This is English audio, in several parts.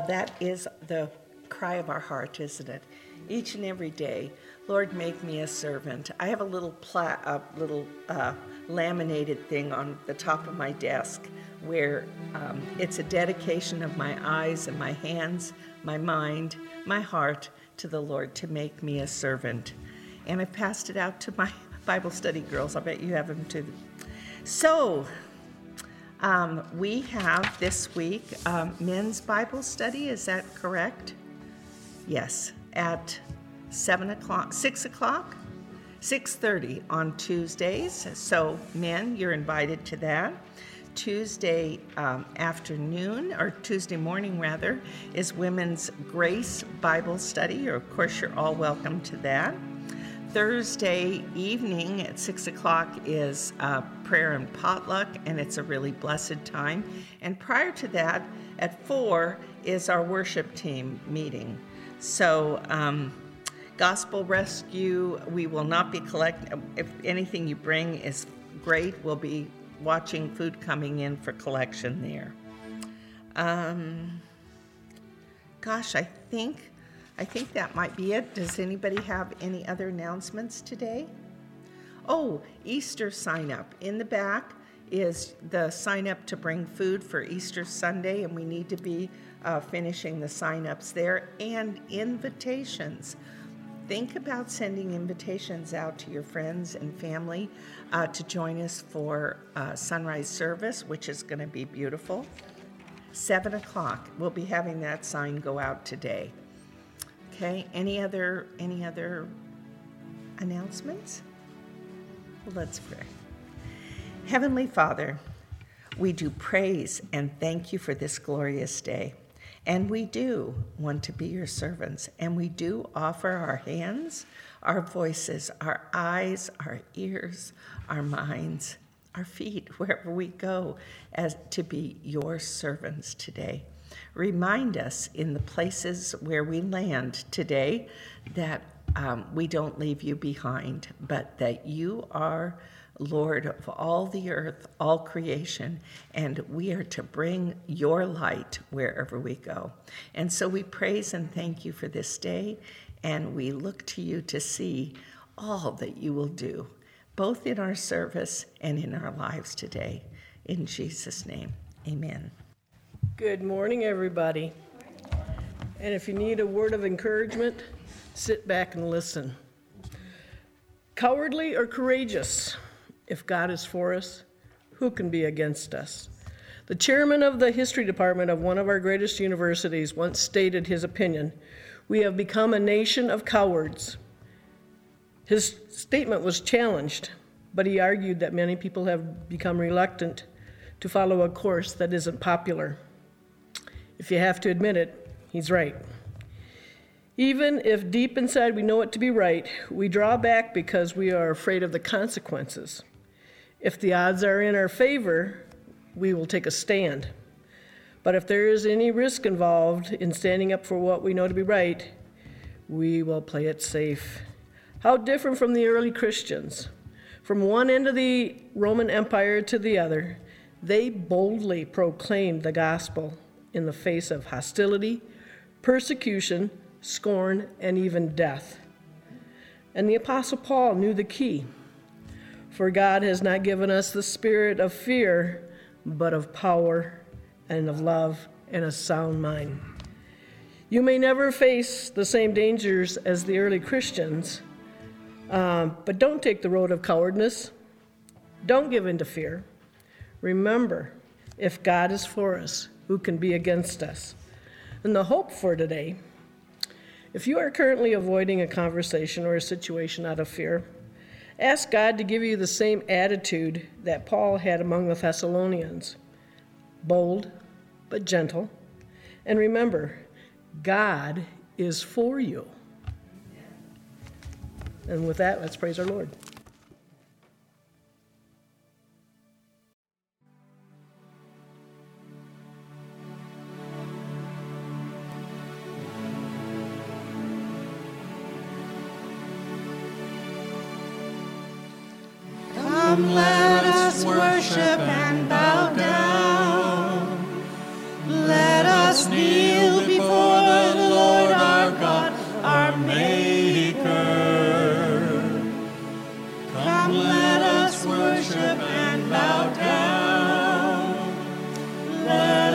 That is the cry of our heart, isn't it? Each and every day, Lord, make me a servant. I have a little pla- a little uh, laminated thing on the top of my desk where um, it's a dedication of my eyes and my hands, my mind, my heart to the Lord to make me a servant. And I passed it out to my Bible study girls. I bet you have them too. So, um, we have this week um, men's Bible study. Is that correct? Yes, at seven o'clock, six o'clock, six thirty on Tuesdays. So, men, you're invited to that. Tuesday um, afternoon, or Tuesday morning rather, is Women's Grace Bible Study. Of course, you're all welcome to that. Thursday evening at 6 o'clock is uh, prayer and potluck, and it's a really blessed time. And prior to that, at 4 is our worship team meeting. So, um, Gospel Rescue, we will not be collecting, if anything you bring is great, we'll be watching food coming in for collection there. Um, gosh, I think I think that might be it. Does anybody have any other announcements today? Oh, Easter sign up. In the back is the sign up to bring food for Easter Sunday, and we need to be uh, finishing the sign ups there and invitations. Think about sending invitations out to your friends and family uh, to join us for uh, sunrise service, which is going to be beautiful. Seven o'clock. We'll be having that sign go out today. Okay, any other, any other announcements? Let's pray. Heavenly Father, we do praise and thank you for this glorious day. And we do want to be your servants, and we do offer our hands, our voices, our eyes, our ears, our minds, our feet, wherever we go, as to be your servants today. Remind us in the places where we land today that um, we don't leave you behind, but that you are Lord of all the earth, all creation, and we are to bring your light wherever we go. And so we praise and thank you for this day, and we look to you to see all that you will do, both in our service and in our lives today. In Jesus' name, amen. Good morning, everybody. And if you need a word of encouragement, sit back and listen. Cowardly or courageous? If God is for us, who can be against us? The chairman of the history department of one of our greatest universities once stated his opinion We have become a nation of cowards. His statement was challenged, but he argued that many people have become reluctant to follow a course that isn't popular. If you have to admit it, he's right. Even if deep inside we know it to be right, we draw back because we are afraid of the consequences. If the odds are in our favor, we will take a stand. But if there is any risk involved in standing up for what we know to be right, we will play it safe. How different from the early Christians. From one end of the Roman Empire to the other, they boldly proclaimed the gospel in the face of hostility, persecution, scorn, and even death. And the Apostle Paul knew the key. For God has not given us the spirit of fear, but of power and of love and a sound mind. You may never face the same dangers as the early Christians, um, but don't take the road of cowardness. Don't give in to fear. Remember, if God is for us, who can be against us? And the hope for today if you are currently avoiding a conversation or a situation out of fear, ask God to give you the same attitude that Paul had among the Thessalonians bold, but gentle. And remember, God is for you. And with that, let's praise our Lord. Come, let us worship and bow down. Let us kneel before the Lord our God, our Maker. Come, let us worship and bow down. Let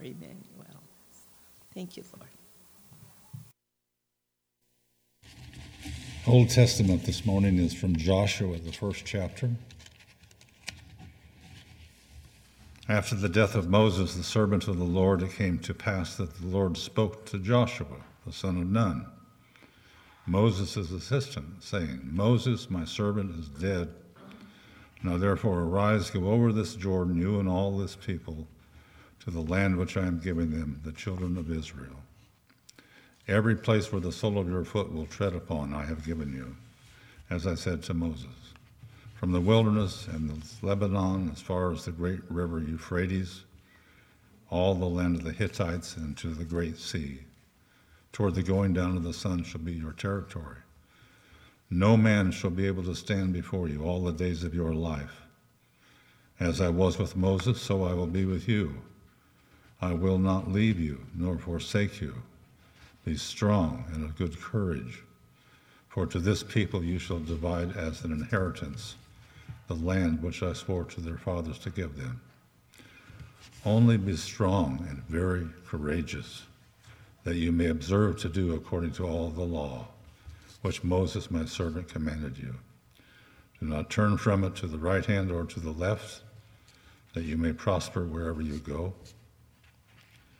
our Emmanuel. Thank you, Lord. Old Testament this morning is from Joshua, the first chapter. After the death of Moses, the servant of the Lord, it came to pass that the Lord spoke to Joshua, the son of Nun, Moses' assistant, saying, Moses, my servant, is dead. Now therefore arise, go over this Jordan, you and all this people, to the land which I am giving them, the children of Israel. Every place where the sole of your foot will tread upon, I have given you, as I said to Moses. From the wilderness and the Lebanon, as far as the great river Euphrates, all the land of the Hittites, and to the great sea. Toward the going down of the sun shall be your territory. No man shall be able to stand before you all the days of your life. As I was with Moses, so I will be with you. I will not leave you nor forsake you. Be strong and of good courage, for to this people you shall divide as an inheritance the land which I swore to their fathers to give them. Only be strong and very courageous, that you may observe to do according to all the law which Moses my servant commanded you. Do not turn from it to the right hand or to the left, that you may prosper wherever you go.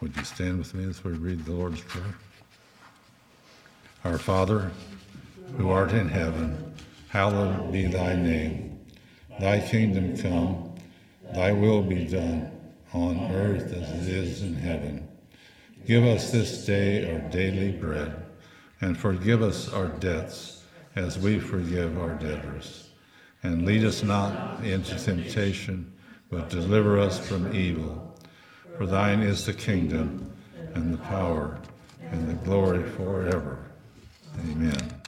Would you stand with me as we read the Lord's Prayer? Our Father, who art in heaven, hallowed be thy name. Thy kingdom come, thy will be done, on earth as it is in heaven. Give us this day our daily bread, and forgive us our debts as we forgive our debtors. And lead us not into temptation, but deliver us from evil. For thine is the kingdom, and the power, and the glory forever. Amen.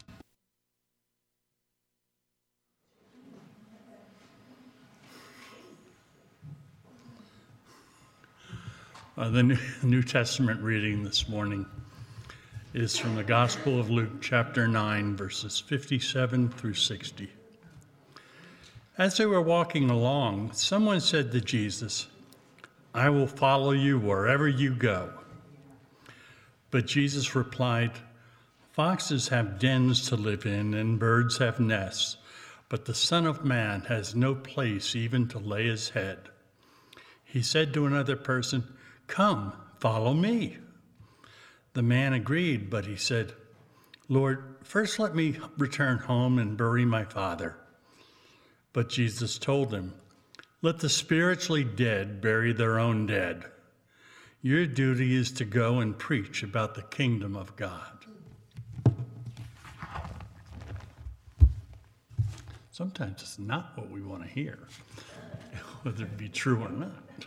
Uh, the New Testament reading this morning is from the Gospel of Luke, chapter 9, verses 57 through 60. As they were walking along, someone said to Jesus, I will follow you wherever you go. But Jesus replied, Foxes have dens to live in, and birds have nests, but the Son of Man has no place even to lay his head. He said to another person, Come, follow me. The man agreed, but he said, Lord, first let me return home and bury my father. But Jesus told him, Let the spiritually dead bury their own dead. Your duty is to go and preach about the kingdom of God. Sometimes it's not what we want to hear, whether it be true or not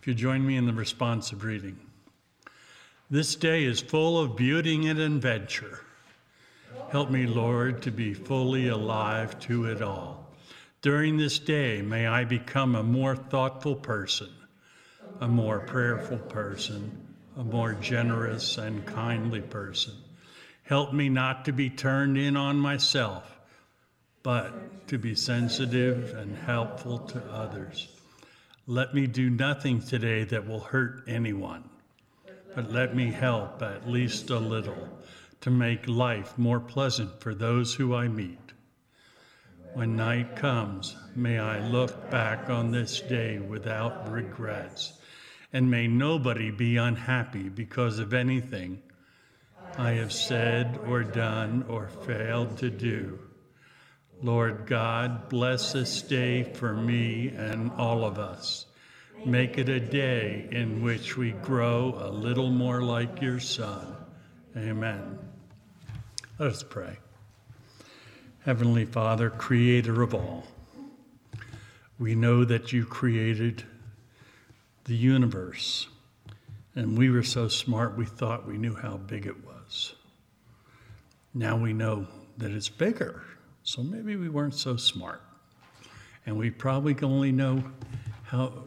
If you join me in the responsive reading. This day is full of beauty and adventure. Help me, Lord, to be fully alive to it all. During this day, may I become a more thoughtful person, a more prayerful person, a more generous and kindly person. Help me not to be turned in on myself, but to be sensitive and helpful to others. Let me do nothing today that will hurt anyone, but let me help at least a little to make life more pleasant for those who I meet. When night comes, may I look back on this day without regrets, and may nobody be unhappy because of anything I have said or done or failed to do. Lord God, bless this day for me and all of us. Make it a day in which we grow a little more like your Son. Amen. Let us pray. Heavenly Father, creator of all, we know that you created the universe. And we were so smart, we thought we knew how big it was. Now we know that it's bigger. So maybe we weren't so smart. And we probably only know how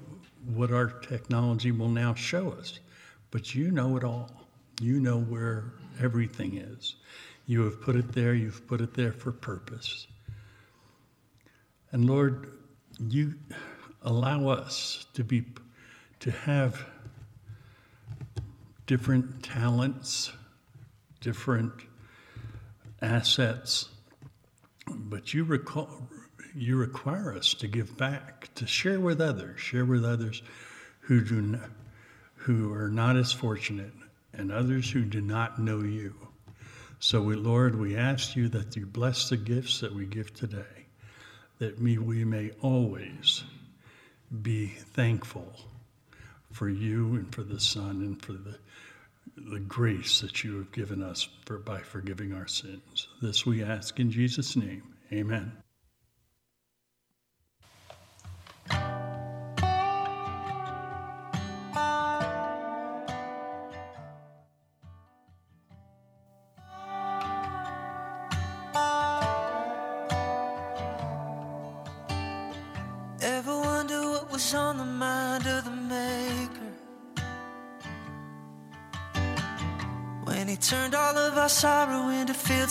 what our technology will now show us. But you know it all. You know where everything is. You have put it there, you've put it there for purpose. And Lord, you allow us to be to have different talents, different assets, but you recall, you require us to give back, to share with others, share with others who do not, who are not as fortunate, and others who do not know you. So, we, Lord, we ask you that you bless the gifts that we give today, that we, we may always be thankful for you and for the Son and for the, the grace that you have given us for, by forgiving our sins. This we ask in Jesus' name. Amen.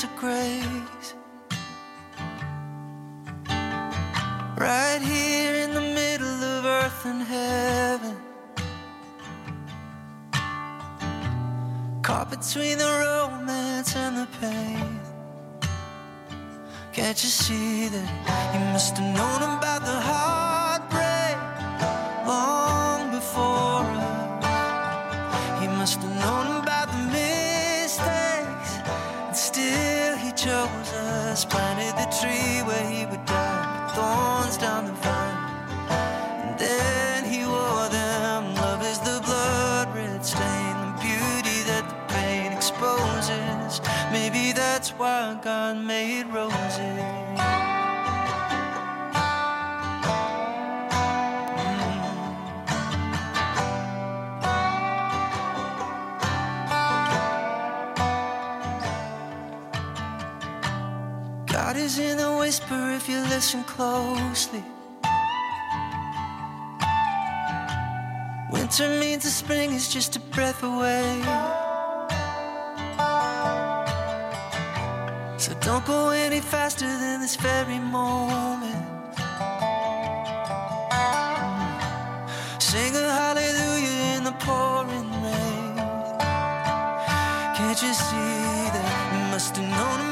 Into fields Maybe that's why God made roses. Mm. God is in a whisper if you listen closely. Winter means the spring is just a breath away. Don't go any faster than this very moment. Sing a hallelujah in the pouring rain. Can't you see that you must have known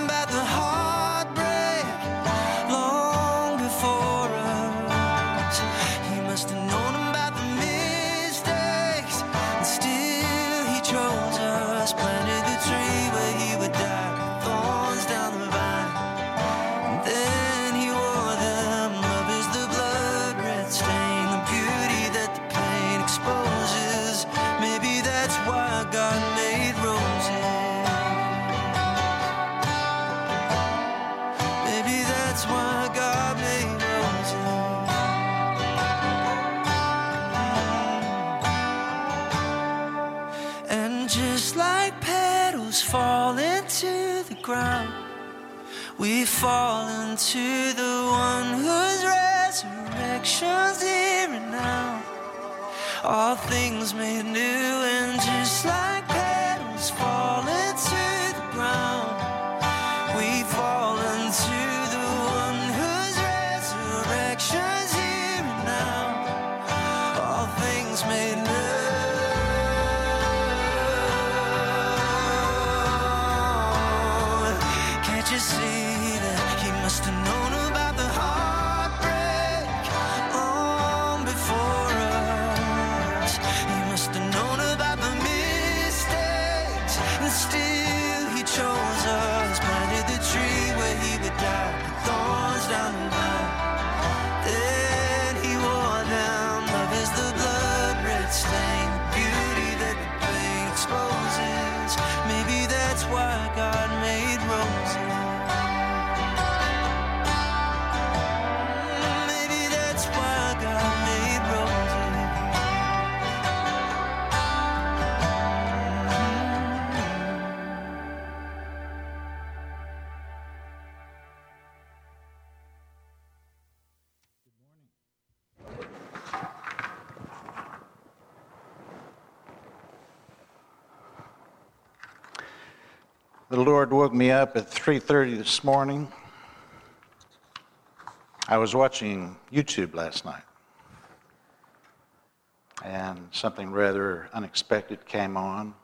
into the one whose resurrection's here and now. All things made new, The Lord woke me up at 3:30 this morning. I was watching YouTube last night. And something rather unexpected came on.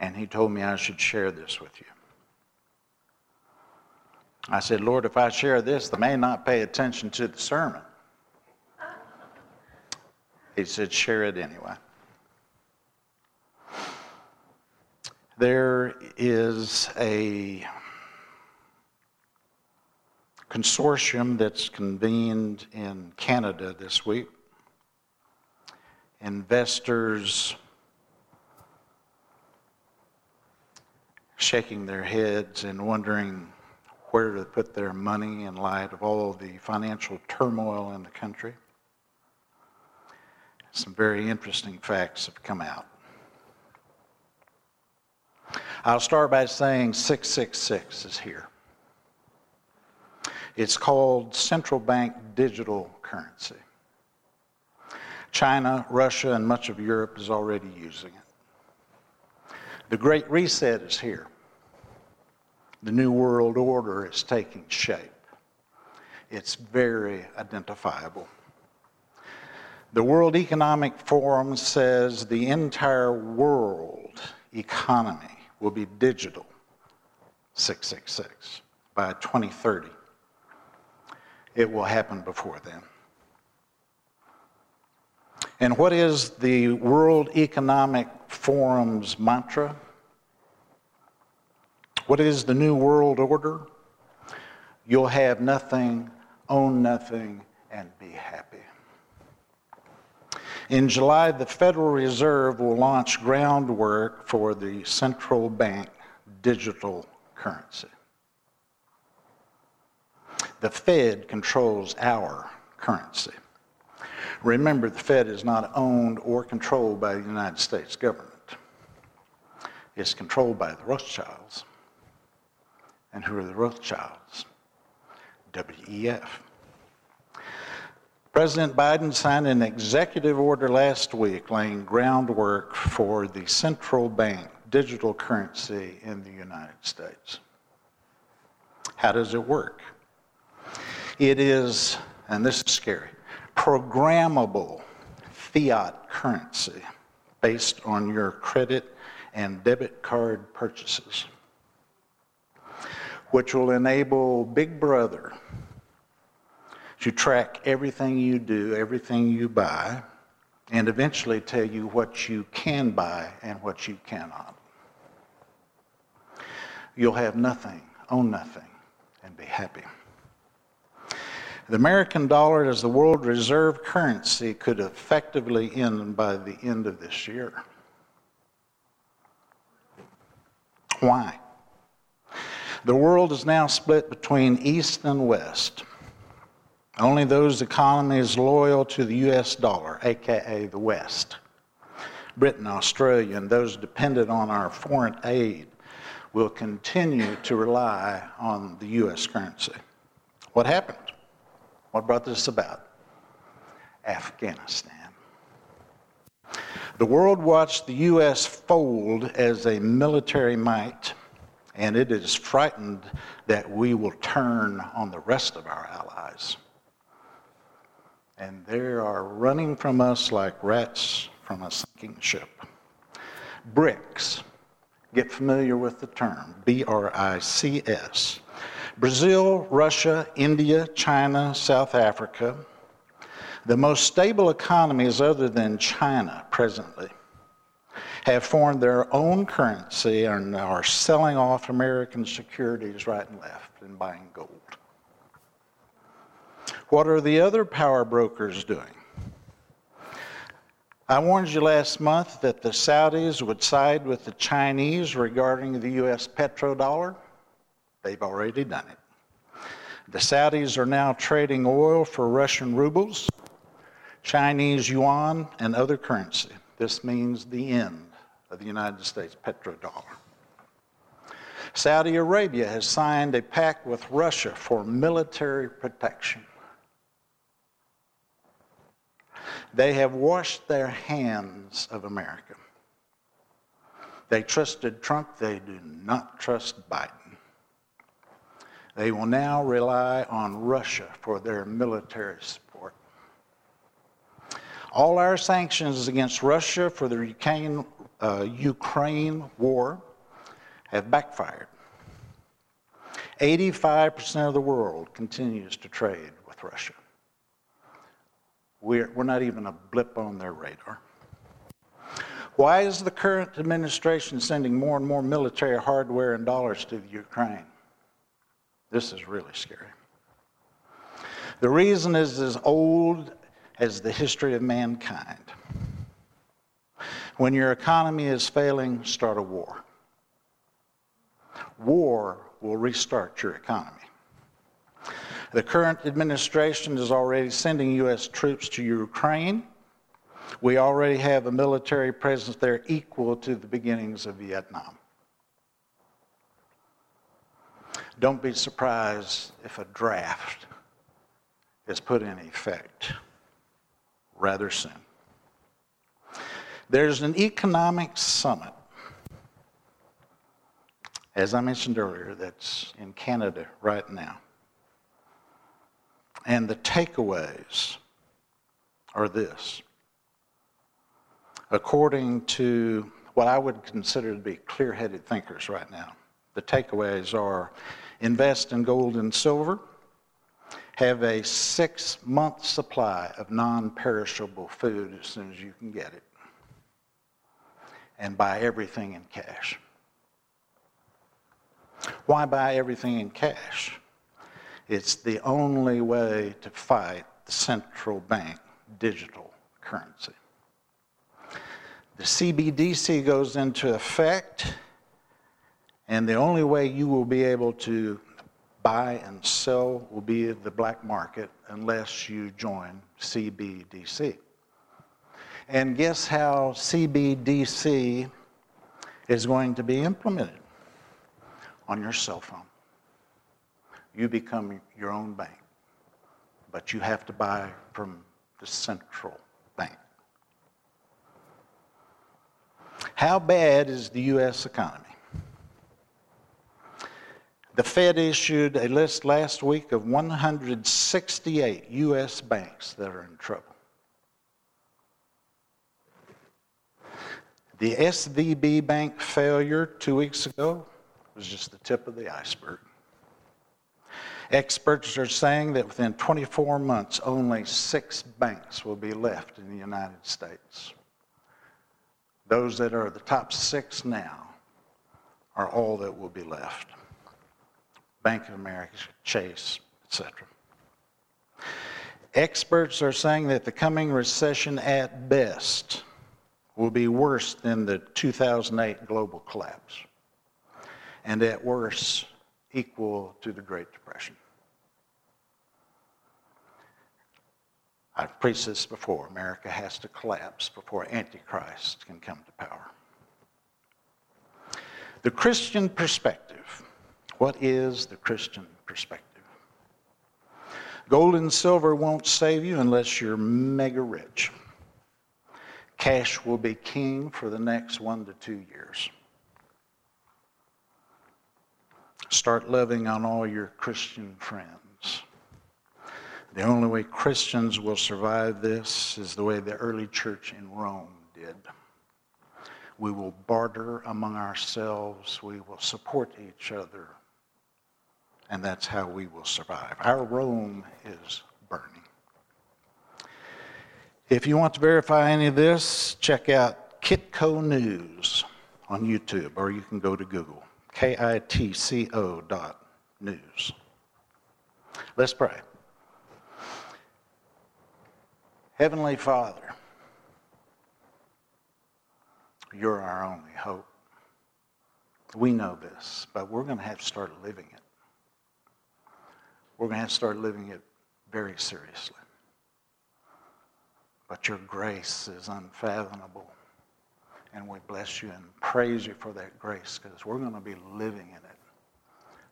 And he told me I should share this with you. I said, Lord, if I share this, they may not pay attention to the sermon. He said, share it anyway. There is a consortium that's convened in Canada this week. Investors shaking their heads and wondering where to put their money in light of all the financial turmoil in the country. Some very interesting facts have come out. I'll start by saying 666 is here. It's called central bank digital currency. China, Russia, and much of Europe is already using it. The Great Reset is here. The New World Order is taking shape. It's very identifiable. The World Economic Forum says the entire world economy will be digital, 666, by 2030. It will happen before then. And what is the World Economic Forum's mantra? What is the New World Order? You'll have nothing, own nothing, and be happy. In July, the Federal Reserve will launch groundwork for the central bank digital currency. The Fed controls our currency. Remember, the Fed is not owned or controlled by the United States government. It's controlled by the Rothschilds. And who are the Rothschilds? WEF. President Biden signed an executive order last week laying groundwork for the central bank digital currency in the United States. How does it work? It is, and this is scary, programmable fiat currency based on your credit and debit card purchases, which will enable Big Brother to track everything you do, everything you buy, and eventually tell you what you can buy and what you cannot. You'll have nothing, own nothing, and be happy. The American dollar as the world reserve currency could effectively end by the end of this year. Why? The world is now split between East and West. Only those economies loyal to the US dollar, aka the West, Britain, Australia, and those dependent on our foreign aid, will continue to rely on the US currency. What happened? What brought this about? Afghanistan. The world watched the U.S. fold as a military might, and it is frightened that we will turn on the rest of our allies. And they are running from us like rats from a sinking ship. BRICS. Get familiar with the term B R I C S. Brazil, Russia, India, China, South Africa, the most stable economies other than China presently, have formed their own currency and are selling off American securities right and left and buying gold. What are the other power brokers doing? I warned you last month that the Saudis would side with the Chinese regarding the US petrodollar. They've already done it. The Saudis are now trading oil for Russian rubles, Chinese yuan, and other currency. This means the end of the United States petrodollar. Saudi Arabia has signed a pact with Russia for military protection. They have washed their hands of America. They trusted Trump, they do not trust Biden. They will now rely on Russia for their military support. All our sanctions against Russia for the Ukraine, uh, Ukraine war have backfired. 85% of the world continues to trade with Russia. We're, we're not even a blip on their radar. Why is the current administration sending more and more military hardware and dollars to the Ukraine? This is really scary. The reason is as old as the history of mankind. When your economy is failing, start a war. War will restart your economy. The current administration is already sending U.S. troops to Ukraine. We already have a military presence there equal to the beginnings of Vietnam. Don't be surprised if a draft is put in effect rather soon. There's an economic summit, as I mentioned earlier, that's in Canada right now. And the takeaways are this. According to what I would consider to be clear headed thinkers right now, the takeaways are invest in gold and silver, have a six month supply of non perishable food as soon as you can get it, and buy everything in cash. Why buy everything in cash? It's the only way to fight the central bank digital currency. The CBDC goes into effect, and the only way you will be able to buy and sell will be the black market unless you join CBDC. And guess how CBDC is going to be implemented? On your cell phone you become your own bank. But you have to buy from the central bank. How bad is the U.S. economy? The Fed issued a list last week of 168 U.S. banks that are in trouble. The SVB bank failure two weeks ago was just the tip of the iceberg. Experts are saying that within 24 months, only six banks will be left in the United States. Those that are the top six now are all that will be left Bank of America, Chase, etc. Experts are saying that the coming recession at best will be worse than the 2008 global collapse, and at worst, equal to the Great Depression. I've preached this before. America has to collapse before Antichrist can come to power. The Christian perspective. What is the Christian perspective? Gold and silver won't save you unless you're mega rich. Cash will be king for the next one to two years. Start loving on all your Christian friends. The only way Christians will survive this is the way the early church in Rome did. We will barter among ourselves, we will support each other, and that's how we will survive. Our Rome is burning. If you want to verify any of this, check out Kitco News on YouTube, or you can go to Google. K-I-T-C-O dot news. Let's pray. Heavenly Father, you're our only hope. We know this, but we're going to have to start living it. We're going to have to start living it very seriously. But your grace is unfathomable. And we bless you and praise you for that grace because we're going to be living in it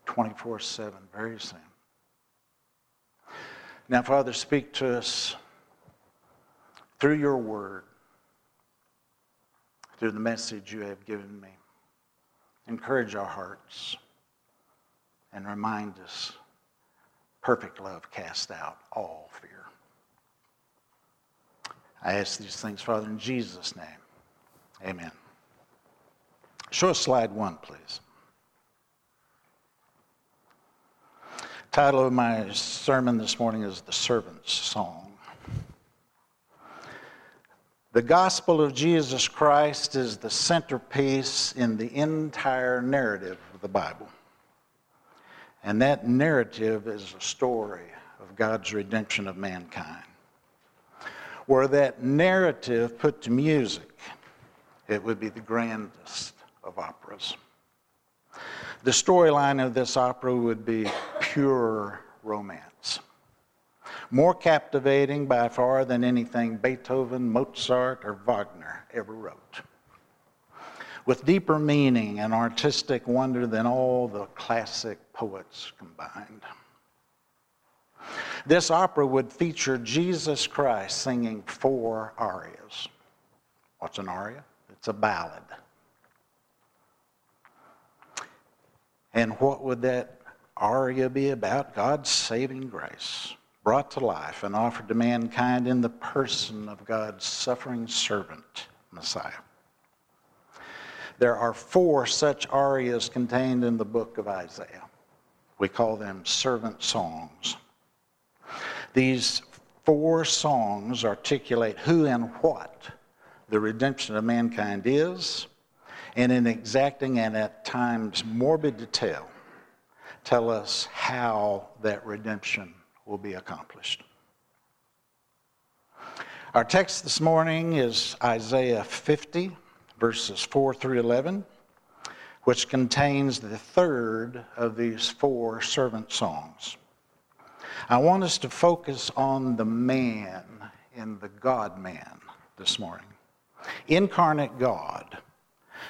24 7 very soon. Now, Father, speak to us through your word, through the message you have given me. encourage our hearts, and remind us perfect love casts out all fear. I ask these things, Father, in Jesus' name. Amen. Show us slide one, please. Title of my sermon this morning is The Servant's Song. The gospel of Jesus Christ is the centerpiece in the entire narrative of the Bible. And that narrative is a story of God's redemption of mankind. Were that narrative put to music, it would be the grandest of operas. The storyline of this opera would be pure romance. More captivating by far than anything Beethoven, Mozart, or Wagner ever wrote. With deeper meaning and artistic wonder than all the classic poets combined. This opera would feature Jesus Christ singing four arias. What's an aria? It's a ballad. And what would that aria be about? God's saving grace brought to life and offered to mankind in the person of God's suffering servant, Messiah. There are four such arias contained in the book of Isaiah. We call them servant songs. These four songs articulate who and what the redemption of mankind is, and in exacting and at times morbid detail, tell us how that redemption will be accomplished. Our text this morning is Isaiah 50, verses 4 through 11, which contains the third of these four servant songs. I want us to focus on the man in the God man this morning. Incarnate God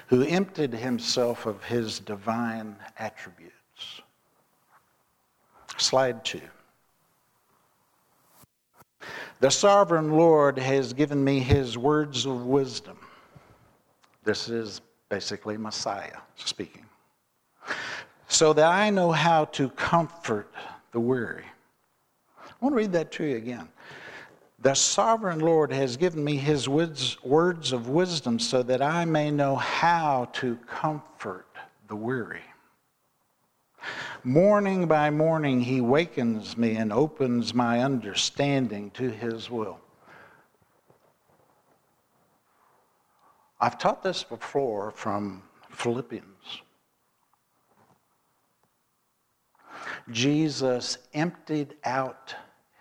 who emptied himself of his divine attributes. Slide two. The sovereign Lord has given me his words of wisdom. This is basically Messiah speaking. So that I know how to comfort the weary. I want to read that to you again. The sovereign Lord has given me his words of wisdom so that I may know how to comfort the weary. Morning by morning, he wakens me and opens my understanding to his will. I've taught this before from Philippians. Jesus emptied out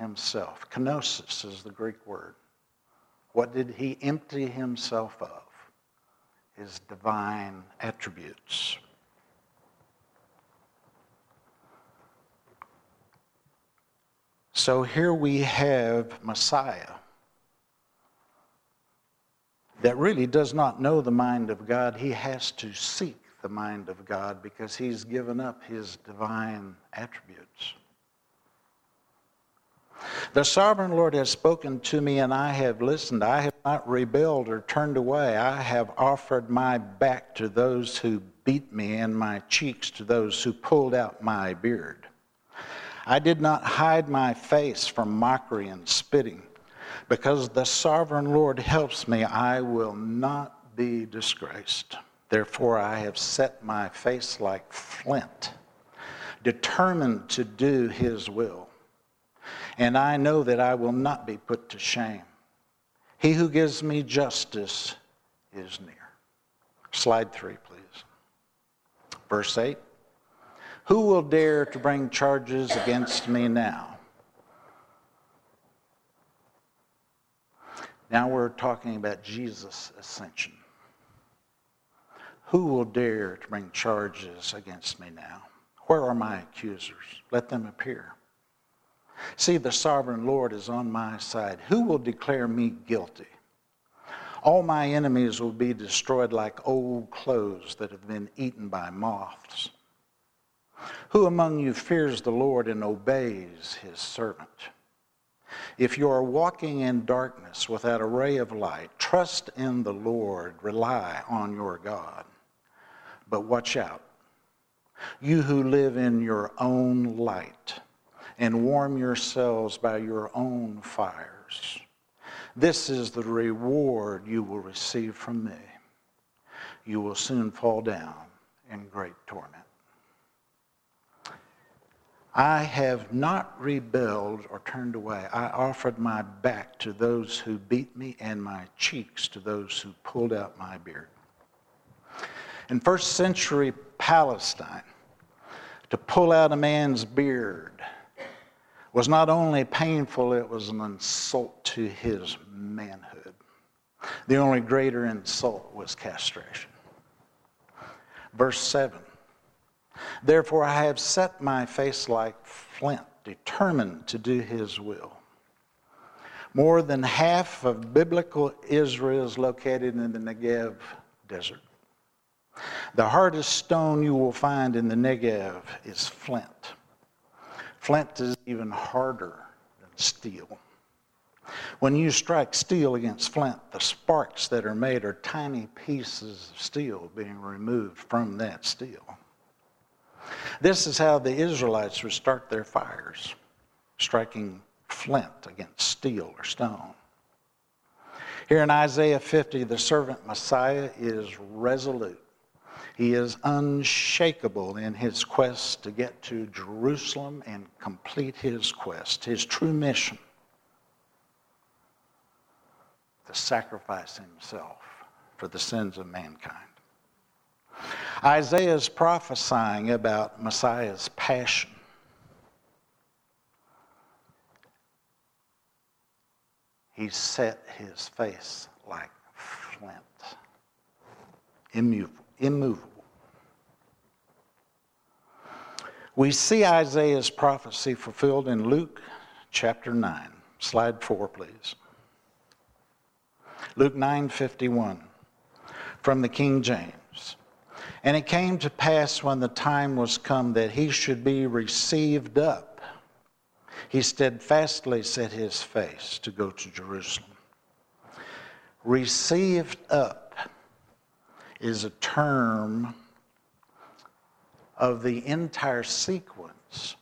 himself. Kenosis is the Greek word. What did he empty himself of? His divine attributes. So here we have Messiah that really does not know the mind of God. He has to seek the mind of God because he's given up his divine attributes. The sovereign Lord has spoken to me, and I have listened. I have not rebelled or turned away. I have offered my back to those who beat me, and my cheeks to those who pulled out my beard. I did not hide my face from mockery and spitting. Because the sovereign Lord helps me, I will not be disgraced. Therefore, I have set my face like flint, determined to do his will and I know that I will not be put to shame. He who gives me justice is near. Slide three, please. Verse 8 Who will dare to bring charges against me now? Now we're talking about Jesus' ascension. Who will dare to bring charges against me now? Where are my accusers? Let them appear. See, the sovereign Lord is on my side. Who will declare me guilty? All my enemies will be destroyed like old clothes that have been eaten by moths. Who among you fears the Lord and obeys his servant? If you are walking in darkness without a ray of light, trust in the Lord, rely on your God. But watch out. You who live in your own light and warm yourselves by your own fires. This is the reward you will receive from me. You will soon fall down in great torment. I have not rebelled or turned away. I offered my back to those who beat me and my cheeks to those who pulled out my beard. In first century Palestine, to pull out a man's beard was not only painful, it was an insult to his manhood. The only greater insult was castration. Verse 7 Therefore, I have set my face like flint, determined to do his will. More than half of biblical Israel is located in the Negev desert. The hardest stone you will find in the Negev is flint. Flint is even harder than steel. When you strike steel against flint, the sparks that are made are tiny pieces of steel being removed from that steel. This is how the Israelites would start their fires, striking flint against steel or stone. Here in Isaiah 50, the servant Messiah is resolute. He is unshakable in his quest to get to Jerusalem and complete his quest, his true mission to sacrifice himself for the sins of mankind. Isaiah is prophesying about Messiah's passion. He set his face like flint, immovable. Immovable. We see Isaiah's prophecy fulfilled in Luke chapter 9. Slide 4, please. Luke 9:51 from the King James. And it came to pass when the time was come that he should be received up. He steadfastly set his face to go to Jerusalem. Received up is a term of the entire sequence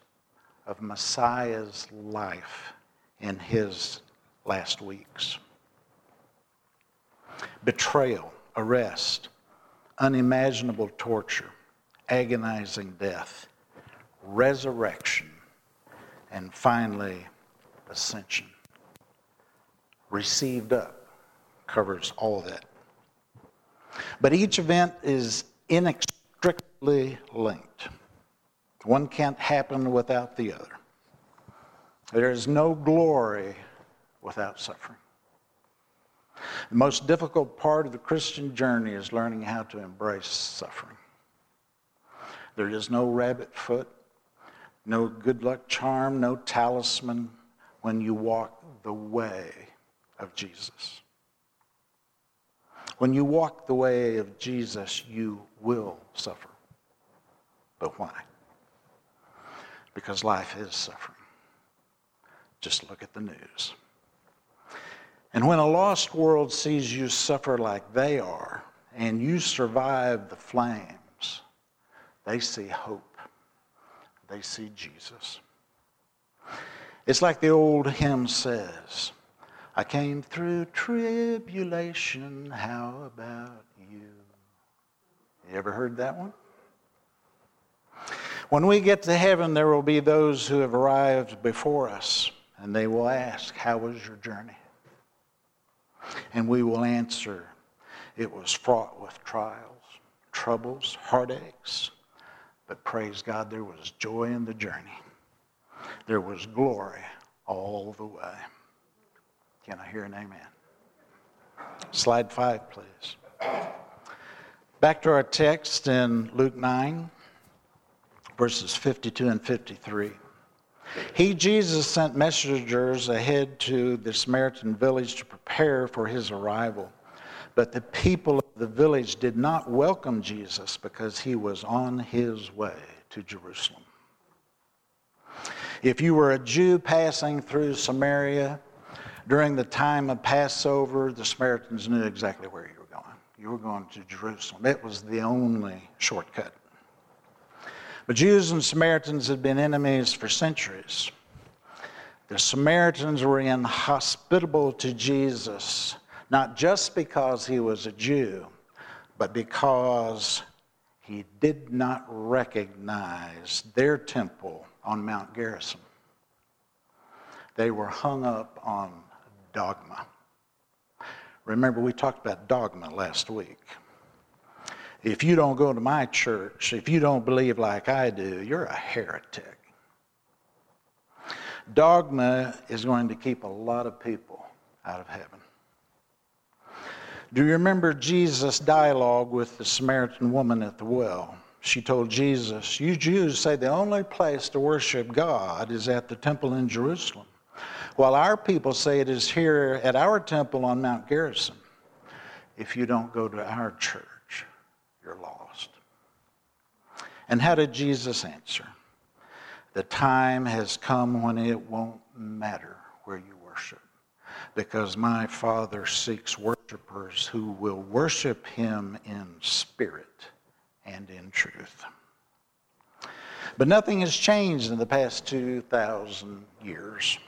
of Messiah's life in his last weeks betrayal, arrest, unimaginable torture, agonizing death, resurrection, and finally, ascension. Received up covers all that. But each event is inextricably linked. One can't happen without the other. There is no glory without suffering. The most difficult part of the Christian journey is learning how to embrace suffering. There is no rabbit foot, no good luck charm, no talisman when you walk the way of Jesus. When you walk the way of Jesus, you will suffer. But why? Because life is suffering. Just look at the news. And when a lost world sees you suffer like they are, and you survive the flames, they see hope. They see Jesus. It's like the old hymn says I came through tribulation, how about you? You ever heard that one? When we get to heaven, there will be those who have arrived before us, and they will ask, How was your journey? And we will answer, it was fraught with trials, troubles, heartaches, but praise God, there was joy in the journey. There was glory all the way. Can I hear an amen? Slide five, please. Back to our text in Luke 9, verses 52 and 53. He, Jesus, sent messengers ahead to the Samaritan village to prepare for his arrival. But the people of the village did not welcome Jesus because he was on his way to Jerusalem. If you were a Jew passing through Samaria during the time of Passover, the Samaritans knew exactly where you were going. you were going to Jerusalem. It was the only shortcut. But Jews and Samaritans had been enemies for centuries. The Samaritans were inhospitable to Jesus, not just because he was a Jew, but because he did not recognize their temple on Mount Gerizim. They were hung up on dogma. Remember, we talked about dogma last week. If you don't go to my church, if you don't believe like I do, you're a heretic. Dogma is going to keep a lot of people out of heaven. Do you remember Jesus' dialogue with the Samaritan woman at the well? She told Jesus, You Jews say the only place to worship God is at the temple in Jerusalem, while our people say it is here at our temple on Mount Gerizim. If you don't go to our church, you're lost. And how did Jesus answer? The time has come when it won't matter where you worship, because my Father seeks worshipers who will worship him in spirit and in truth. But nothing has changed in the past 2,000 years.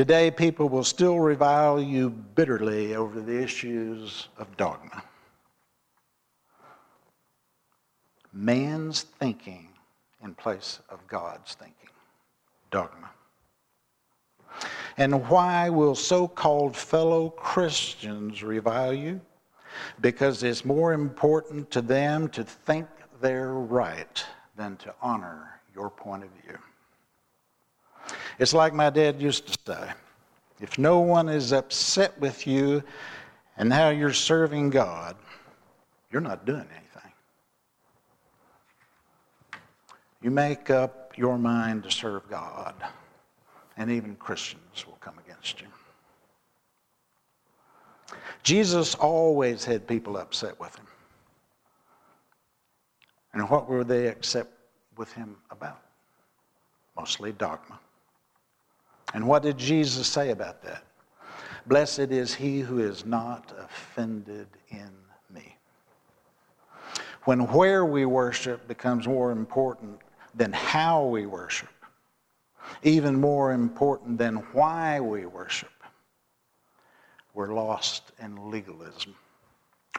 Today, people will still revile you bitterly over the issues of dogma. man's thinking in place of God's thinking. Dogma. And why will so called fellow Christians revile you? Because it's more important to them to think they're right than to honor your point of view. It's like my dad used to say if no one is upset with you and how you're serving God, you're not doing anything. You make up your mind to serve God, and even Christians will come against you. Jesus always had people upset with him. And what were they upset with him about? Mostly dogma. And what did Jesus say about that? Blessed is he who is not offended in me. When where we worship becomes more important than how we worship, even more important than why we worship. We're lost in legalism.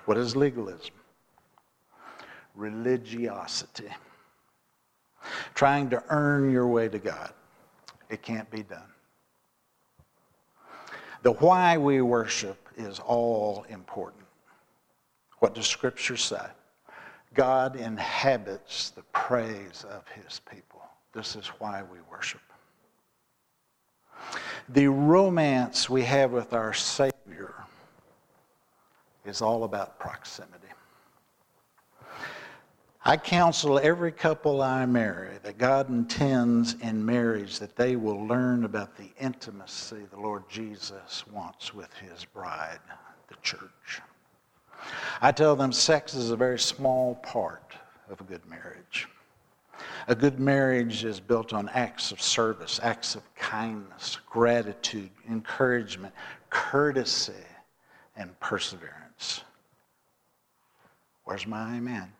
What is legalism? Religiosity. Trying to earn your way to God. It can't be done. The why we worship is all important. What does Scripture say? God inhabits the praise of his people. This is why we worship. The romance we have with our Savior is all about proximity. I counsel every couple I marry that God intends in marriage that they will learn about the intimacy the Lord Jesus wants with his bride, the church. I tell them sex is a very small part of a good marriage. A good marriage is built on acts of service, acts of kindness, gratitude, encouragement, courtesy, and perseverance. Where's my amen?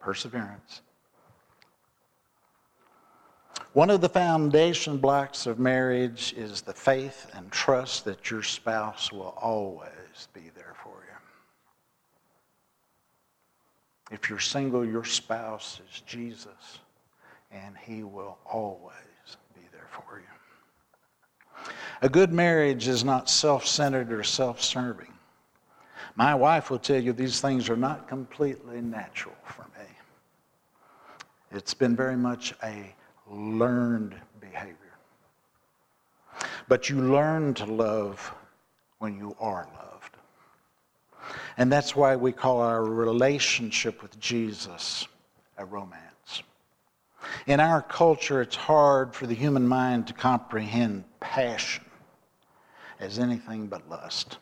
Perseverance. One of the foundation blocks of marriage is the faith and trust that your spouse will always be there for you. If you're single, your spouse is Jesus, and he will always be there for you. A good marriage is not self centered or self serving. My wife will tell you these things are not completely natural for me. It's been very much a learned behavior. But you learn to love when you are loved. And that's why we call our relationship with Jesus a romance. In our culture, it's hard for the human mind to comprehend passion as anything but lust.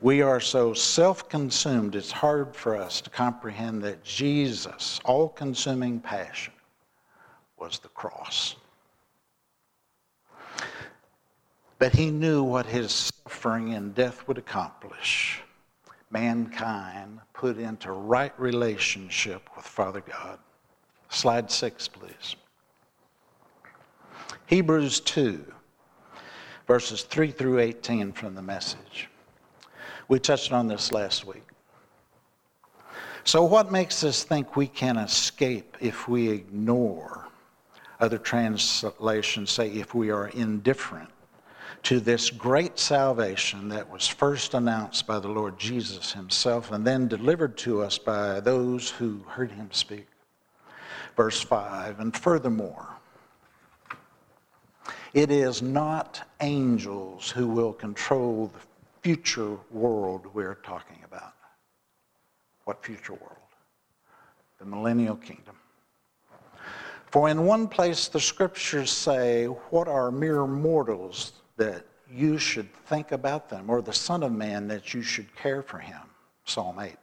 We are so self consumed, it's hard for us to comprehend that Jesus' all consuming passion was the cross. But he knew what his suffering and death would accomplish. Mankind put into right relationship with Father God. Slide six, please. Hebrews 2, verses 3 through 18 from the message. We touched on this last week. So, what makes us think we can escape if we ignore? Other translations say if we are indifferent to this great salvation that was first announced by the Lord Jesus himself and then delivered to us by those who heard him speak. Verse 5 And furthermore, it is not angels who will control the future world we're talking about. What future world? The millennial kingdom. For in one place the scriptures say, What are mere mortals that you should think about them, or the Son of Man that you should care for him? Psalm 8.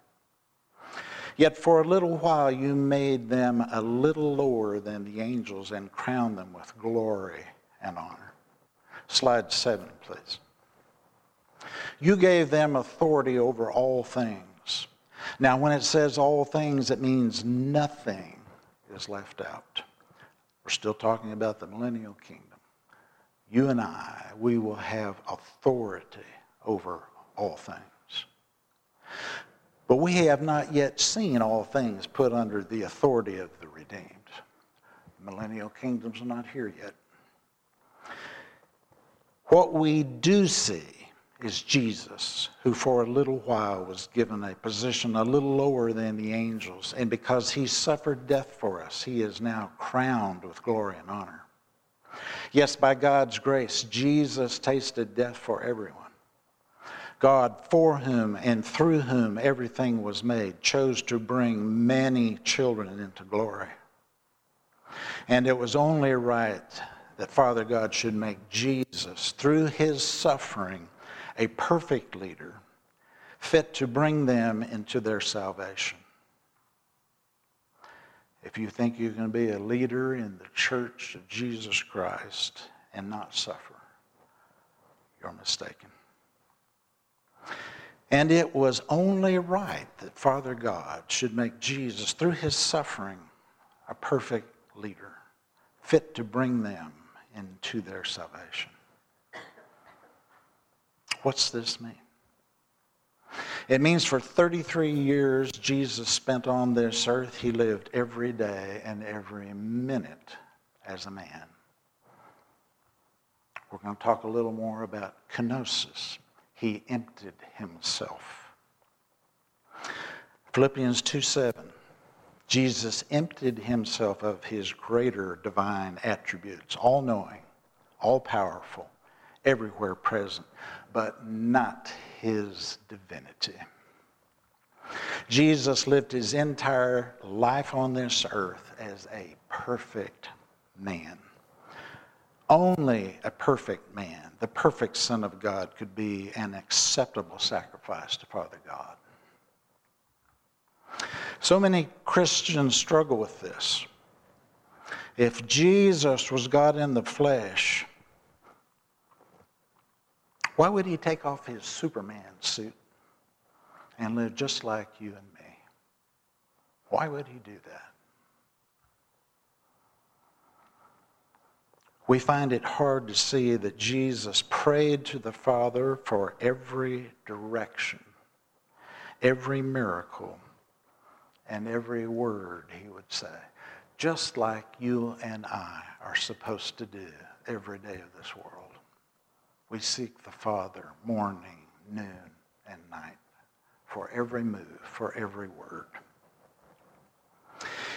Yet for a little while you made them a little lower than the angels and crowned them with glory and honor. Slide 7, please. You gave them authority over all things. Now, when it says all things, it means nothing is left out. We're still talking about the millennial kingdom. You and I, we will have authority over all things. But we have not yet seen all things put under the authority of the redeemed. The millennial kingdoms are not here yet. What we do see is Jesus, who for a little while was given a position a little lower than the angels. And because he suffered death for us, he is now crowned with glory and honor. Yes, by God's grace, Jesus tasted death for everyone. God, for whom and through whom everything was made, chose to bring many children into glory. And it was only right that Father God should make Jesus, through his suffering, a perfect leader, fit to bring them into their salvation. If you think you can be a leader in the church of Jesus Christ and not suffer, you're mistaken. And it was only right that Father God should make Jesus, through his suffering, a perfect leader, fit to bring them into their salvation. What's this mean? It means for 33 years Jesus spent on this earth, he lived every day and every minute as a man. We're going to talk a little more about kenosis. He emptied himself. Philippians 2 7. Jesus emptied himself of his greater divine attributes, all knowing, all powerful, everywhere present, but not his divinity. Jesus lived his entire life on this earth as a perfect man. Only a perfect man, the perfect Son of God, could be an acceptable sacrifice to Father God. So many Christians struggle with this. If Jesus was God in the flesh, why would he take off his Superman suit and live just like you and me? Why would he do that? We find it hard to see that Jesus prayed to the Father for every direction, every miracle, and every word he would say, just like you and I are supposed to do every day of this world. We seek the Father morning, noon, and night for every move, for every word.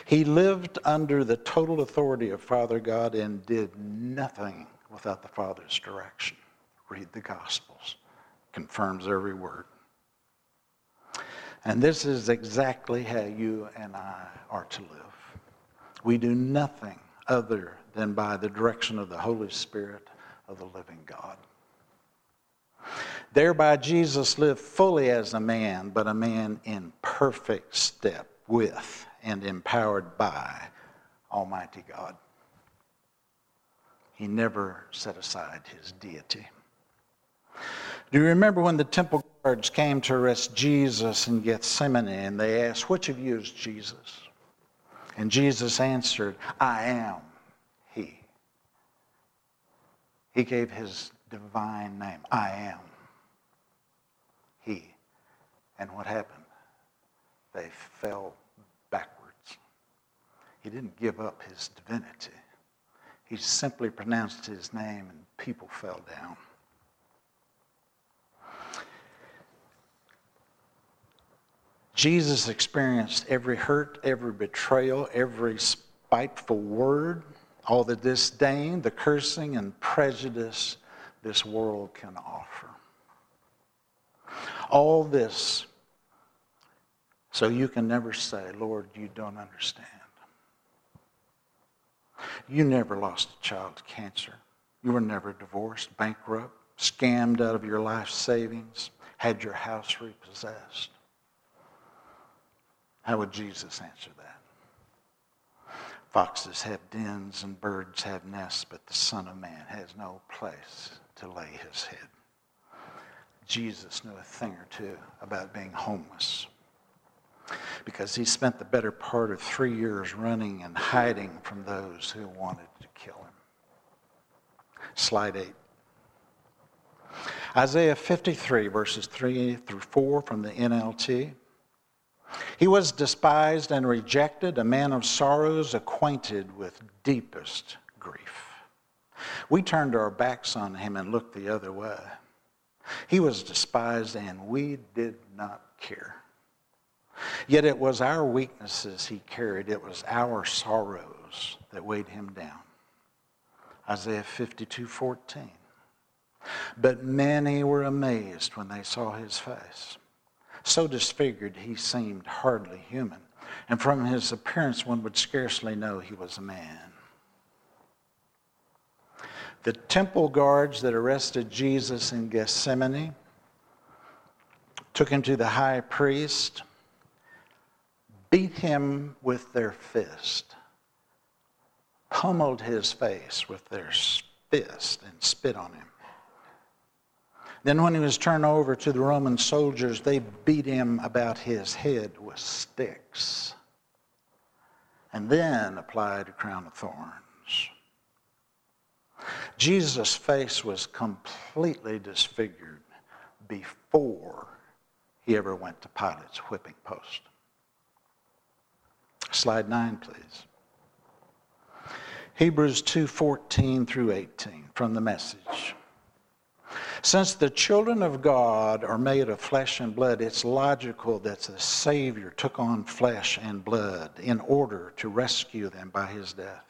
He lived under the total authority of Father God and did nothing without the Father's direction. Read the Gospels, confirms every word. And this is exactly how you and I are to live. We do nothing other than by the direction of the Holy Spirit of the living God. Thereby, Jesus lived fully as a man, but a man in perfect step with and empowered by Almighty God. He never set aside his deity. Do you remember when the temple guards came to arrest Jesus in Gethsemane and they asked, Which of you is Jesus? And Jesus answered, I am He. He gave His divine name, I am He. And what happened? They fell backwards. He didn't give up His divinity. He simply pronounced His name and people fell down. Jesus experienced every hurt, every betrayal, every spiteful word, all the disdain, the cursing, and prejudice this world can offer. All this so you can never say, Lord, you don't understand. You never lost a child to cancer. You were never divorced, bankrupt, scammed out of your life savings, had your house repossessed. How would Jesus answer that? Foxes have dens and birds have nests, but the Son of Man has no place to lay his head. Jesus knew a thing or two about being homeless because he spent the better part of three years running and hiding from those who wanted to kill him. Slide 8. Isaiah 53, verses 3 through 4 from the NLT. He was despised and rejected, a man of sorrows, acquainted with deepest grief. We turned our backs on him and looked the other way. He was despised, and we did not care. Yet it was our weaknesses he carried, it was our sorrows that weighed him down. Isaiah 52 14. But many were amazed when they saw his face. So disfigured, he seemed hardly human. And from his appearance, one would scarcely know he was a man. The temple guards that arrested Jesus in Gethsemane took him to the high priest, beat him with their fist, pummeled his face with their fist, and spit on him. Then, when he was turned over to the Roman soldiers, they beat him about his head with sticks and then applied a crown of thorns. Jesus' face was completely disfigured before he ever went to Pilate's whipping post. Slide 9, please. Hebrews 2:14 through 18 from the message. Since the children of God are made of flesh and blood, it's logical that the Savior took on flesh and blood in order to rescue them by his death.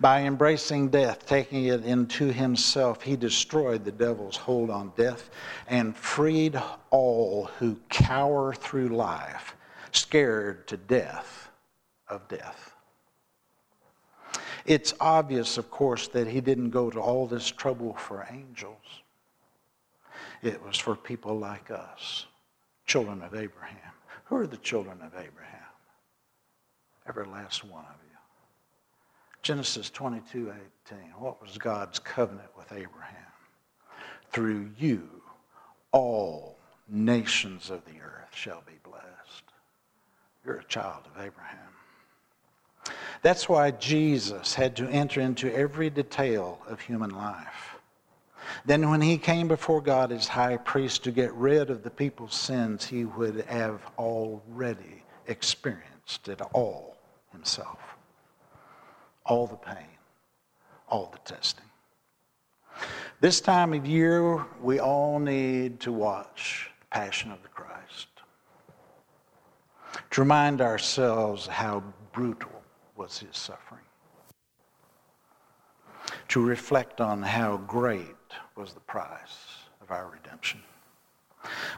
By embracing death, taking it into himself, he destroyed the devil's hold on death and freed all who cower through life, scared to death of death. It's obvious, of course, that he didn't go to all this trouble for angels. It was for people like us, children of Abraham. Who are the children of Abraham? Every last one of you. Genesis 22 18. What was God's covenant with Abraham? Through you, all nations of the earth shall be blessed. You're a child of Abraham. That's why Jesus had to enter into every detail of human life. Then, when he came before God as high priest to get rid of the people's sins, he would have already experienced it all himself all the pain, all the testing. This time of year, we all need to watch Passion of the Christ to remind ourselves how brutal was his suffering, to reflect on how great was the price of our redemption.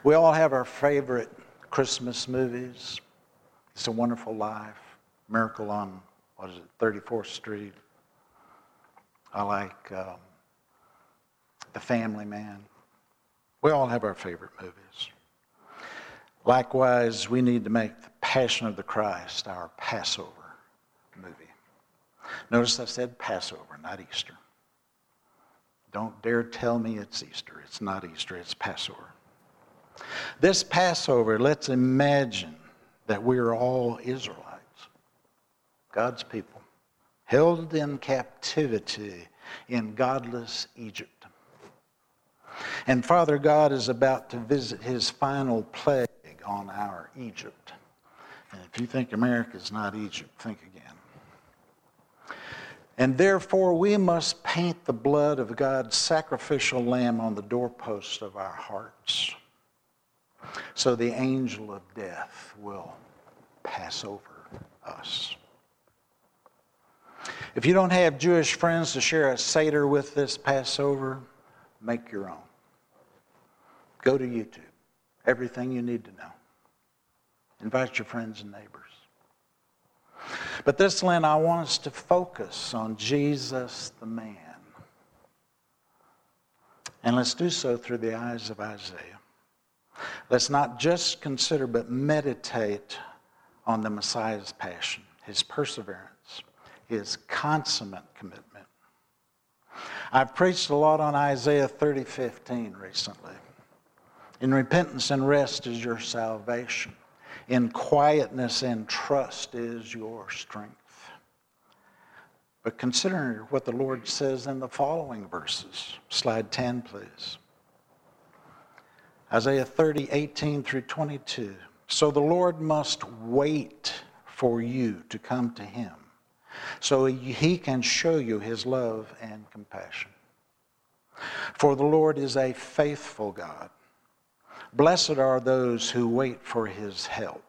We all have our favorite Christmas movies. It's a Wonderful Life, Miracle on, what is it, 34th Street. I like um, The Family Man. We all have our favorite movies. Likewise, we need to make The Passion of the Christ our Passover movie. Notice I said Passover, not Easter. Don't dare tell me it's Easter. It's not Easter, it's Passover. This Passover, let's imagine that we are all Israelites, God's people, held in captivity in godless Egypt. And Father God is about to visit his final plague on our Egypt. And if you think America is not Egypt, think again. And therefore, we must paint the blood of God's sacrificial lamb on the doorpost of our hearts so the angel of death will pass over us. If you don't have Jewish friends to share a Seder with this Passover, make your own. Go to YouTube. Everything you need to know. Invite your friends and neighbors. But this Lent, I want us to focus on Jesus the man. And let's do so through the eyes of Isaiah. Let's not just consider, but meditate on the Messiah's passion, his perseverance, his consummate commitment. I've preached a lot on Isaiah 30 15 recently. In repentance and rest is your salvation. In quietness and trust is your strength. But consider what the Lord says in the following verses. Slide 10, please. Isaiah 30, 18 through 22. So the Lord must wait for you to come to him so he can show you his love and compassion. For the Lord is a faithful God Blessed are those who wait for his help.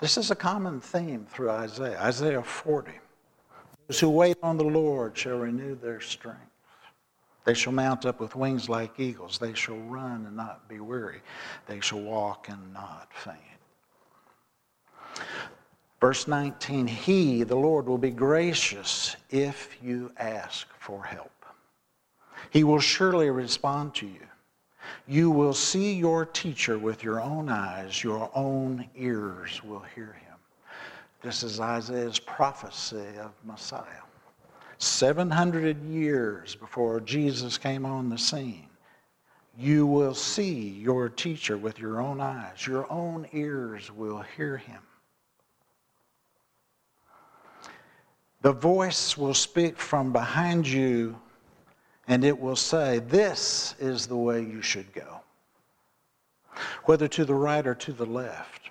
This is a common theme through Isaiah, Isaiah 40. Those who wait on the Lord shall renew their strength. They shall mount up with wings like eagles. They shall run and not be weary. They shall walk and not faint. Verse 19 He, the Lord, will be gracious if you ask for help. He will surely respond to you. You will see your teacher with your own eyes, your own ears will hear him. This is Isaiah's prophecy of Messiah. 700 years before Jesus came on the scene, you will see your teacher with your own eyes, your own ears will hear him. The voice will speak from behind you and it will say, This is the way you should go. Whether to the right or to the left,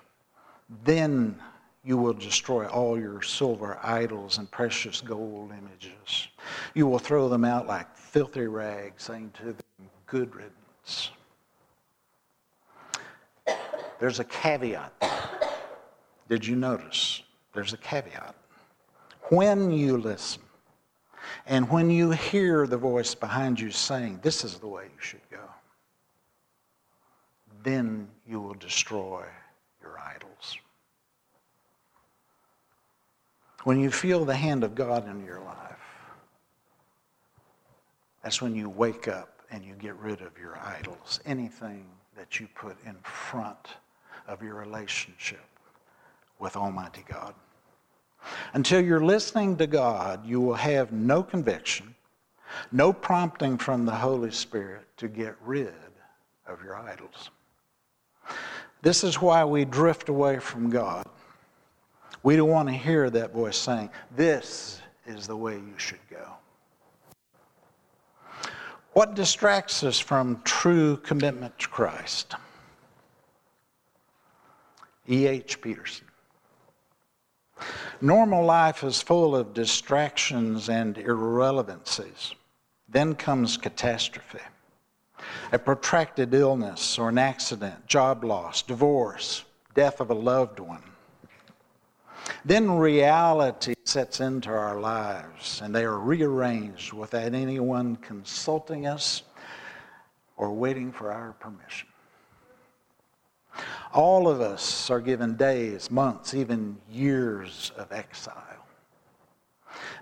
then you will destroy all your silver idols and precious gold images. You will throw them out like filthy rags, saying to them, Good riddance. There's a caveat there. Did you notice? There's a caveat. When you listen, and when you hear the voice behind you saying, This is the way you should go, then you will destroy your idols. When you feel the hand of God in your life, that's when you wake up and you get rid of your idols, anything that you put in front of your relationship with Almighty God. Until you're listening to God, you will have no conviction, no prompting from the Holy Spirit to get rid of your idols. This is why we drift away from God. We don't want to hear that voice saying, This is the way you should go. What distracts us from true commitment to Christ? E.H. Peterson. Normal life is full of distractions and irrelevancies. Then comes catastrophe a protracted illness or an accident, job loss, divorce, death of a loved one. Then reality sets into our lives and they are rearranged without anyone consulting us or waiting for our permission. All of us are given days, months, even years of exile.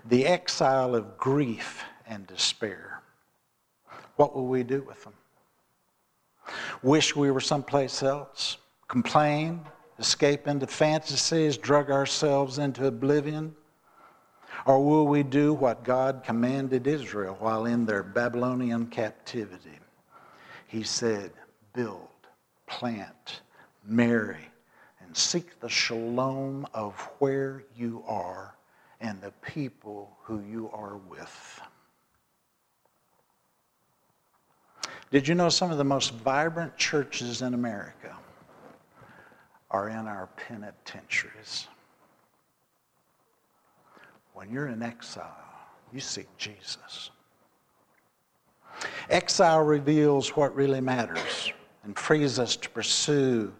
The exile of grief and despair. What will we do with them? Wish we were someplace else? Complain? Escape into fantasies? Drug ourselves into oblivion? Or will we do what God commanded Israel while in their Babylonian captivity? He said, Build, plant, marry, and seek the shalom of where you are and the people who you are with. Did you know some of the most vibrant churches in America are in our penitentiaries? When you're in exile, you seek Jesus. Exile reveals what really matters and frees us to pursue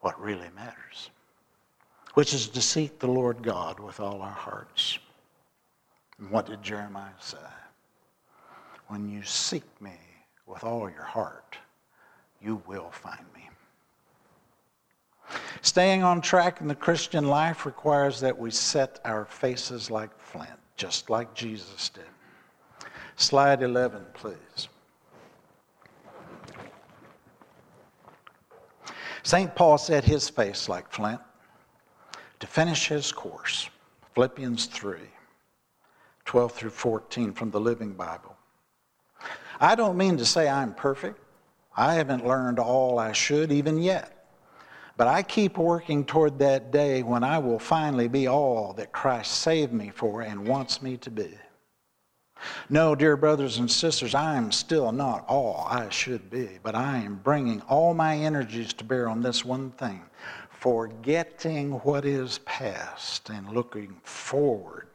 what really matters, which is to seek the Lord God with all our hearts. And what did Jeremiah say? When you seek me with all your heart, you will find me. Staying on track in the Christian life requires that we set our faces like flint, just like Jesus did. Slide 11, please. St. Paul set his face like flint to finish his course. Philippians 3 12 through 14 from the Living Bible. I don't mean to say I'm perfect. I haven't learned all I should even yet. But I keep working toward that day when I will finally be all that Christ saved me for and wants me to be. No, dear brothers and sisters, I am still not all I should be, but I am bringing all my energies to bear on this one thing forgetting what is past and looking forward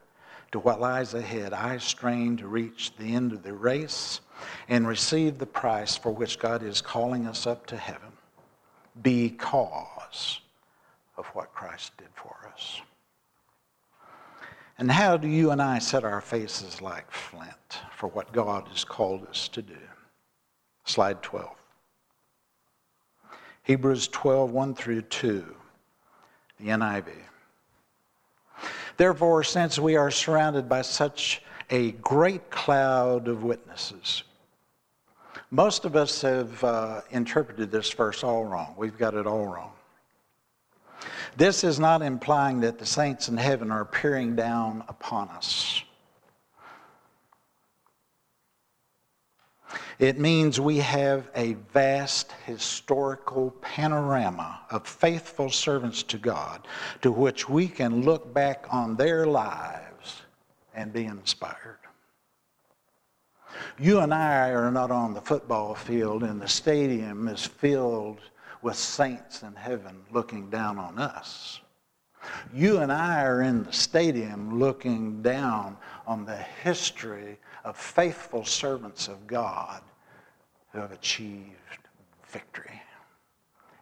to what lies ahead. I strain to reach the end of the race and receive the price for which God is calling us up to heaven because of what Christ did for us. And how do you and I set our faces like flint for what God has called us to do? Slide 12. Hebrews 12, 1 through 2, the NIV. Therefore, since we are surrounded by such a great cloud of witnesses, most of us have uh, interpreted this verse all wrong. We've got it all wrong. This is not implying that the saints in heaven are peering down upon us. It means we have a vast historical panorama of faithful servants to God to which we can look back on their lives and be inspired. You and I are not on the football field, and the stadium is filled with saints in heaven looking down on us. You and I are in the stadium looking down on the history of faithful servants of God who have achieved victory.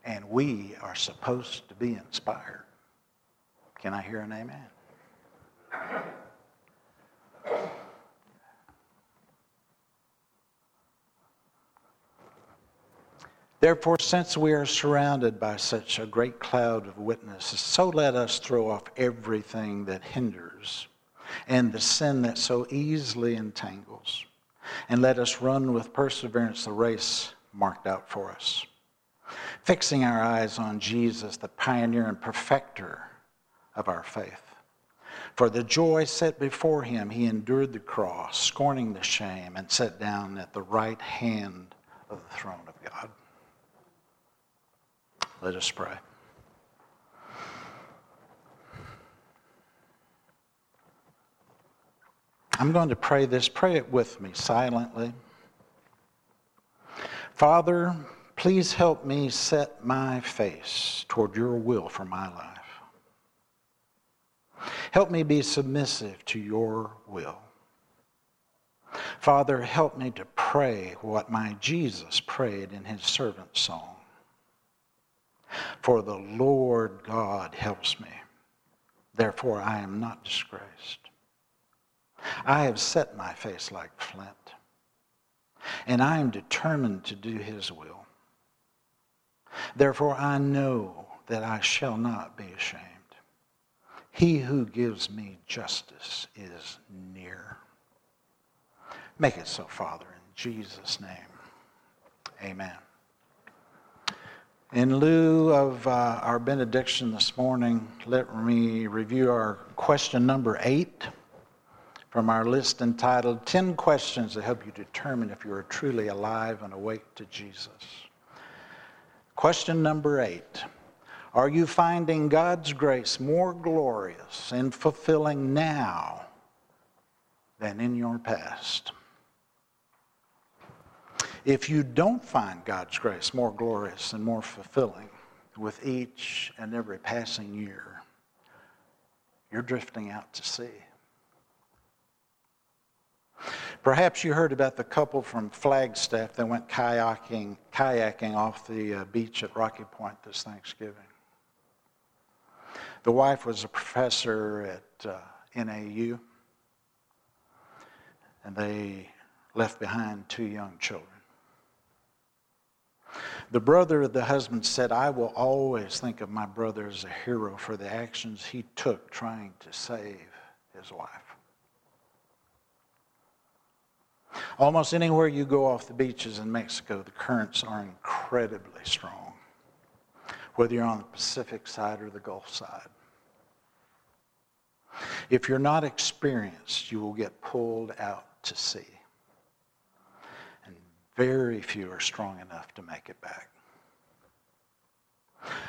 And we are supposed to be inspired. Can I hear an amen? Therefore, since we are surrounded by such a great cloud of witnesses, so let us throw off everything that hinders and the sin that so easily entangles, and let us run with perseverance the race marked out for us, fixing our eyes on Jesus, the pioneer and perfecter of our faith. For the joy set before him, he endured the cross, scorning the shame, and sat down at the right hand of the throne of God. Let us pray. I'm going to pray this. Pray it with me silently. Father, please help me set my face toward your will for my life. Help me be submissive to your will. Father, help me to pray what my Jesus prayed in his servant song. For the Lord God helps me. Therefore, I am not disgraced. I have set my face like flint, and I am determined to do his will. Therefore, I know that I shall not be ashamed. He who gives me justice is near. Make it so, Father, in Jesus' name. Amen. In lieu of uh, our benediction this morning, let me review our question number eight from our list entitled 10 Questions That Help You Determine If You Are Truly Alive and Awake to Jesus. Question number eight Are you finding God's grace more glorious and fulfilling now than in your past? If you don't find God's grace more glorious and more fulfilling with each and every passing year, you're drifting out to sea. Perhaps you heard about the couple from Flagstaff that went kayaking, kayaking off the uh, beach at Rocky Point this Thanksgiving. The wife was a professor at uh, NAU, and they left behind two young children. The brother of the husband said, I will always think of my brother as a hero for the actions he took trying to save his wife. Almost anywhere you go off the beaches in Mexico, the currents are incredibly strong, whether you're on the Pacific side or the Gulf side. If you're not experienced, you will get pulled out to sea. Very few are strong enough to make it back.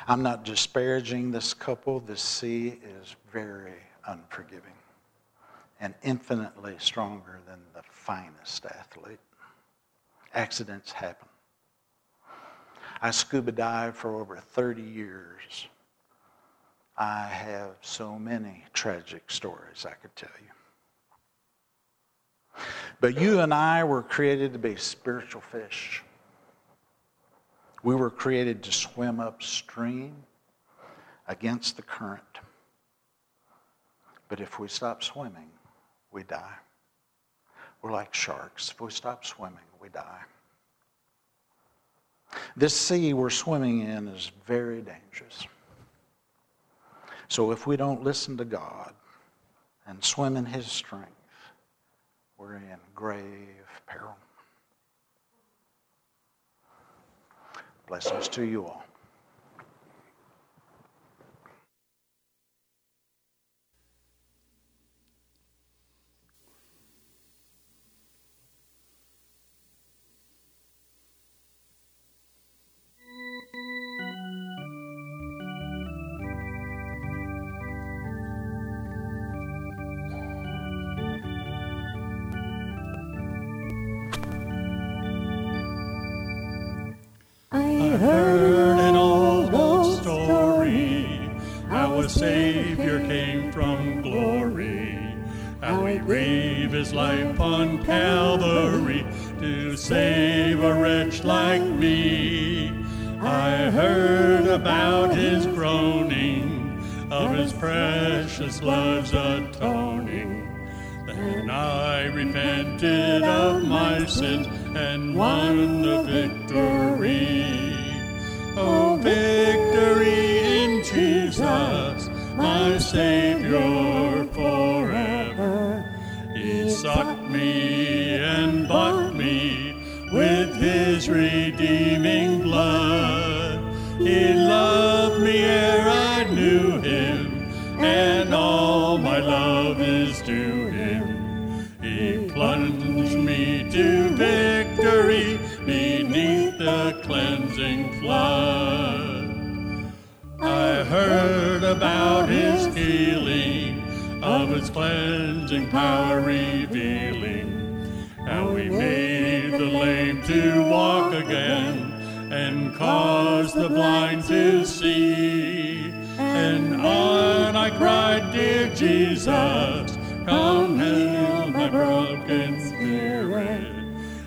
I'm not disparaging this couple. The sea is very unforgiving and infinitely stronger than the finest athlete. Accidents happen. I scuba dive for over 30 years. I have so many tragic stories I could tell you. But you and I were created to be spiritual fish. We were created to swim upstream against the current. But if we stop swimming, we die. We're like sharks. If we stop swimming, we die. This sea we're swimming in is very dangerous. So if we don't listen to God and swim in His strength, we're in grave peril. Blessings to you all. His life on Calvary to save a wretch like me. I heard about his groaning, of his precious blood's atoning. Then I repented of my sins and won the victory. Heard about his healing of his cleansing power revealing. How we made the lame to walk again and caused the blind to see. And on I cried, Dear Jesus, come heal my broken spirit.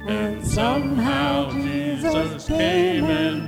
And somehow Jesus came and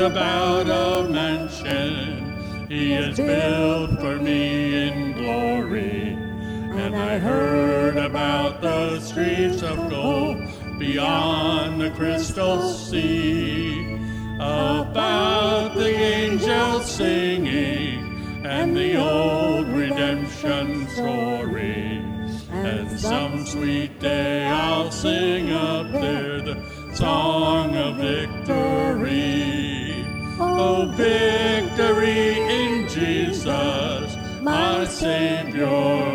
about a mansion he has built for me in glory. And I heard about the streets of gold beyond the crystal sea. About the angels singing and the old redemption story. And some sweet day I'll sing up there the song of victory. Victory in Jesus, my Savior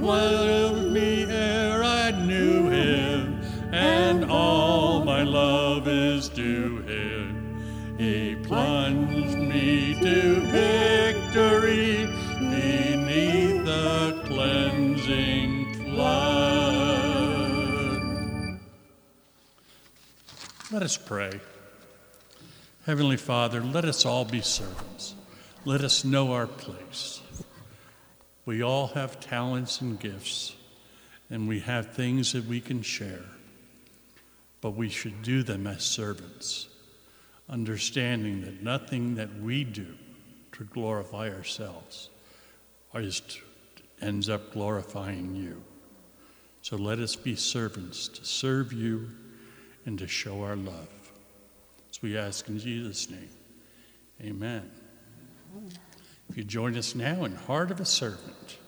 Plunged me ere I knew him, and all my love is to him. He plunged me to victory beneath the cleansing flood. Let us pray. Heavenly Father, let us all be servants. Let us know our place. We all have talents and gifts, and we have things that we can share, but we should do them as servants, understanding that nothing that we do to glorify ourselves to, ends up glorifying you. So let us be servants to serve you and to show our love. So we ask in Jesus' name, amen. If you join us now in Heart of a Servant.